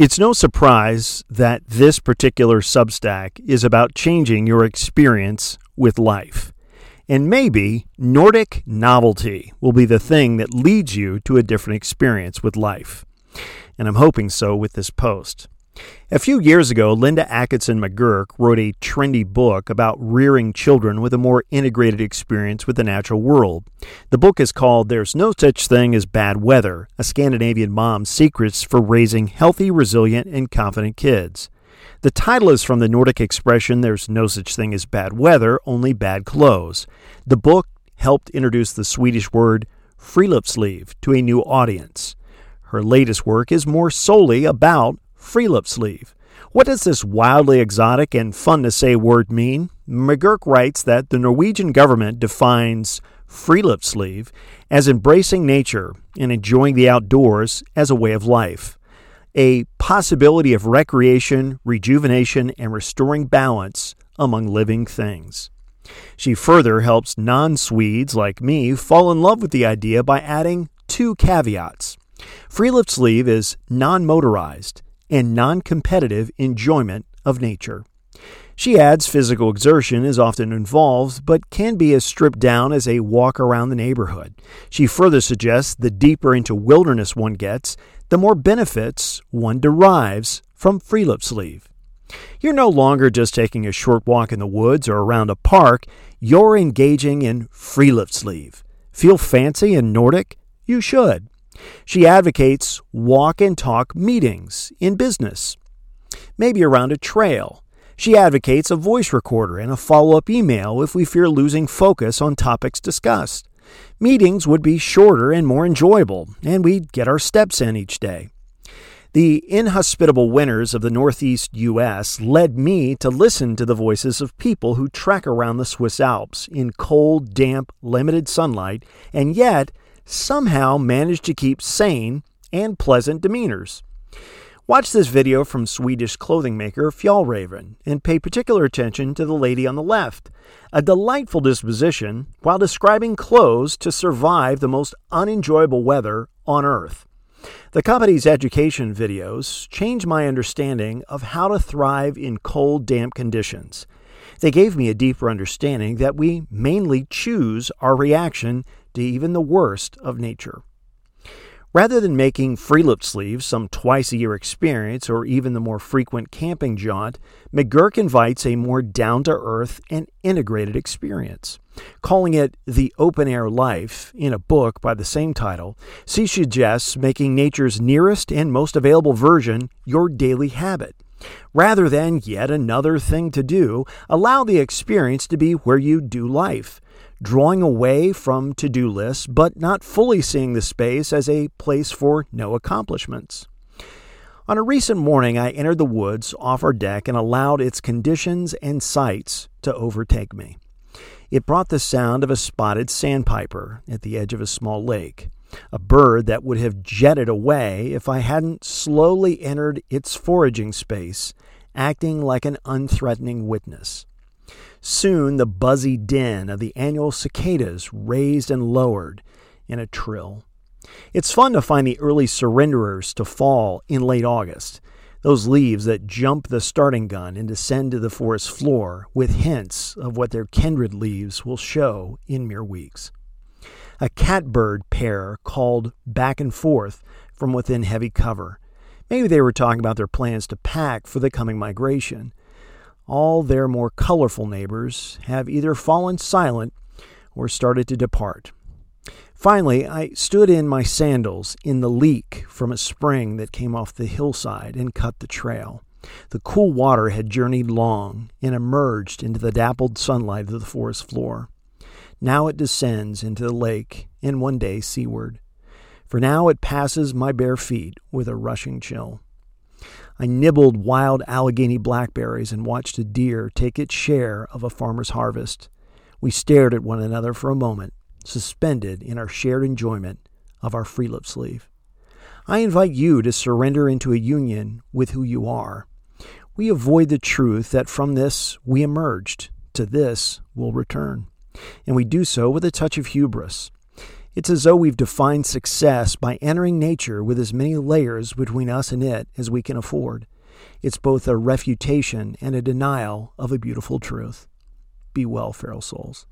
It's no surprise that this particular Substack is about changing your experience with life. And maybe Nordic novelty will be the thing that leads you to a different experience with life. And I'm hoping so with this post. A few years ago, Linda Akeson McGurk wrote a trendy book about rearing children with a more integrated experience with the natural world. The book is called There's No Such Thing as Bad Weather A Scandinavian Mom's Secrets for Raising Healthy, Resilient, and Confident Kids. The title is from the Nordic expression There's no such thing as bad weather, only bad clothes. The book helped introduce the Swedish word friluftsliv to a new audience. Her latest work is more solely about friluftsliv. What does this wildly exotic and fun to say word mean? McGurk writes that the Norwegian government defines friluftsliv as embracing nature and enjoying the outdoors as a way of life, a possibility of recreation, rejuvenation, and restoring balance among living things. She further helps non Swedes like me fall in love with the idea by adding two caveats. Friluftsliv is non motorized and non competitive enjoyment of nature. She adds physical exertion is often involved, but can be as stripped down as a walk around the neighborhood. She further suggests the deeper into wilderness one gets, the more benefits one derives from friluftsliv. You're no longer just taking a short walk in the woods or around a park, you're engaging in friluftsliv. Feel fancy and Nordic? You should. She advocates walk and talk meetings in business, maybe around a trail. She advocates a voice recorder and a follow up email if we fear losing focus on topics discussed. Meetings would be shorter and more enjoyable, and we'd get our steps in each day. The inhospitable winters of the Northeast U.S. led me to listen to the voices of people who trek around the Swiss Alps in cold, damp, limited sunlight, and yet somehow manage to keep sane and pleasant demeanors. Watch this video from Swedish clothing maker Fjallraven and pay particular attention to the lady on the left, a delightful disposition while describing clothes to survive the most unenjoyable weather on earth. The company's education videos changed my understanding of how to thrive in cold, damp conditions. They gave me a deeper understanding that we mainly choose our reaction to even the worst of nature. Rather than making friluftsliv some twice a year experience or even the more frequent camping jaunt, McGurk invites a more down to earth and integrated experience. Calling it the open air life in a book by the same title, she suggests making nature's nearest and most available version your daily habit. Rather than yet another thing to do, allow the experience to be where you do life drawing away from to do lists, but not fully seeing the space as a place for no accomplishments. On a recent morning, I entered the woods off our deck and allowed its conditions and sights to overtake me. It brought the sound of a spotted sandpiper at the edge of a small lake, a bird that would have jetted away if I hadn't slowly entered its foraging space, acting like an unthreatening witness. Soon the buzzy din of the annual cicadas raised and lowered in a trill. It's fun to find the early surrenderers to fall in late August, those leaves that jump the starting gun and descend to the forest floor with hints of what their kindred leaves will show in mere weeks. A catbird pair called back and forth from within heavy cover. Maybe they were talking about their plans to pack for the coming migration all their more colorful neighbors have either fallen silent or started to depart. Finally, I stood in my sandals in the leak from a spring that came off the hillside and cut the trail. The cool water had journeyed long and emerged into the dappled sunlight of the forest floor. Now it descends into the lake and one day seaward. For now it passes my bare feet with a rushing chill. I nibbled wild Allegheny blackberries and watched a deer take its share of a farmer's harvest. We stared at one another for a moment, suspended in our shared enjoyment of our friluftsliv. I invite you to surrender into a union with who you are. We avoid the truth that from this we emerged, to this we'll return. And we do so with a touch of hubris. It's as though we've defined success by entering nature with as many layers between us and it as we can afford. It's both a refutation and a denial of a beautiful truth. Be well, feral souls.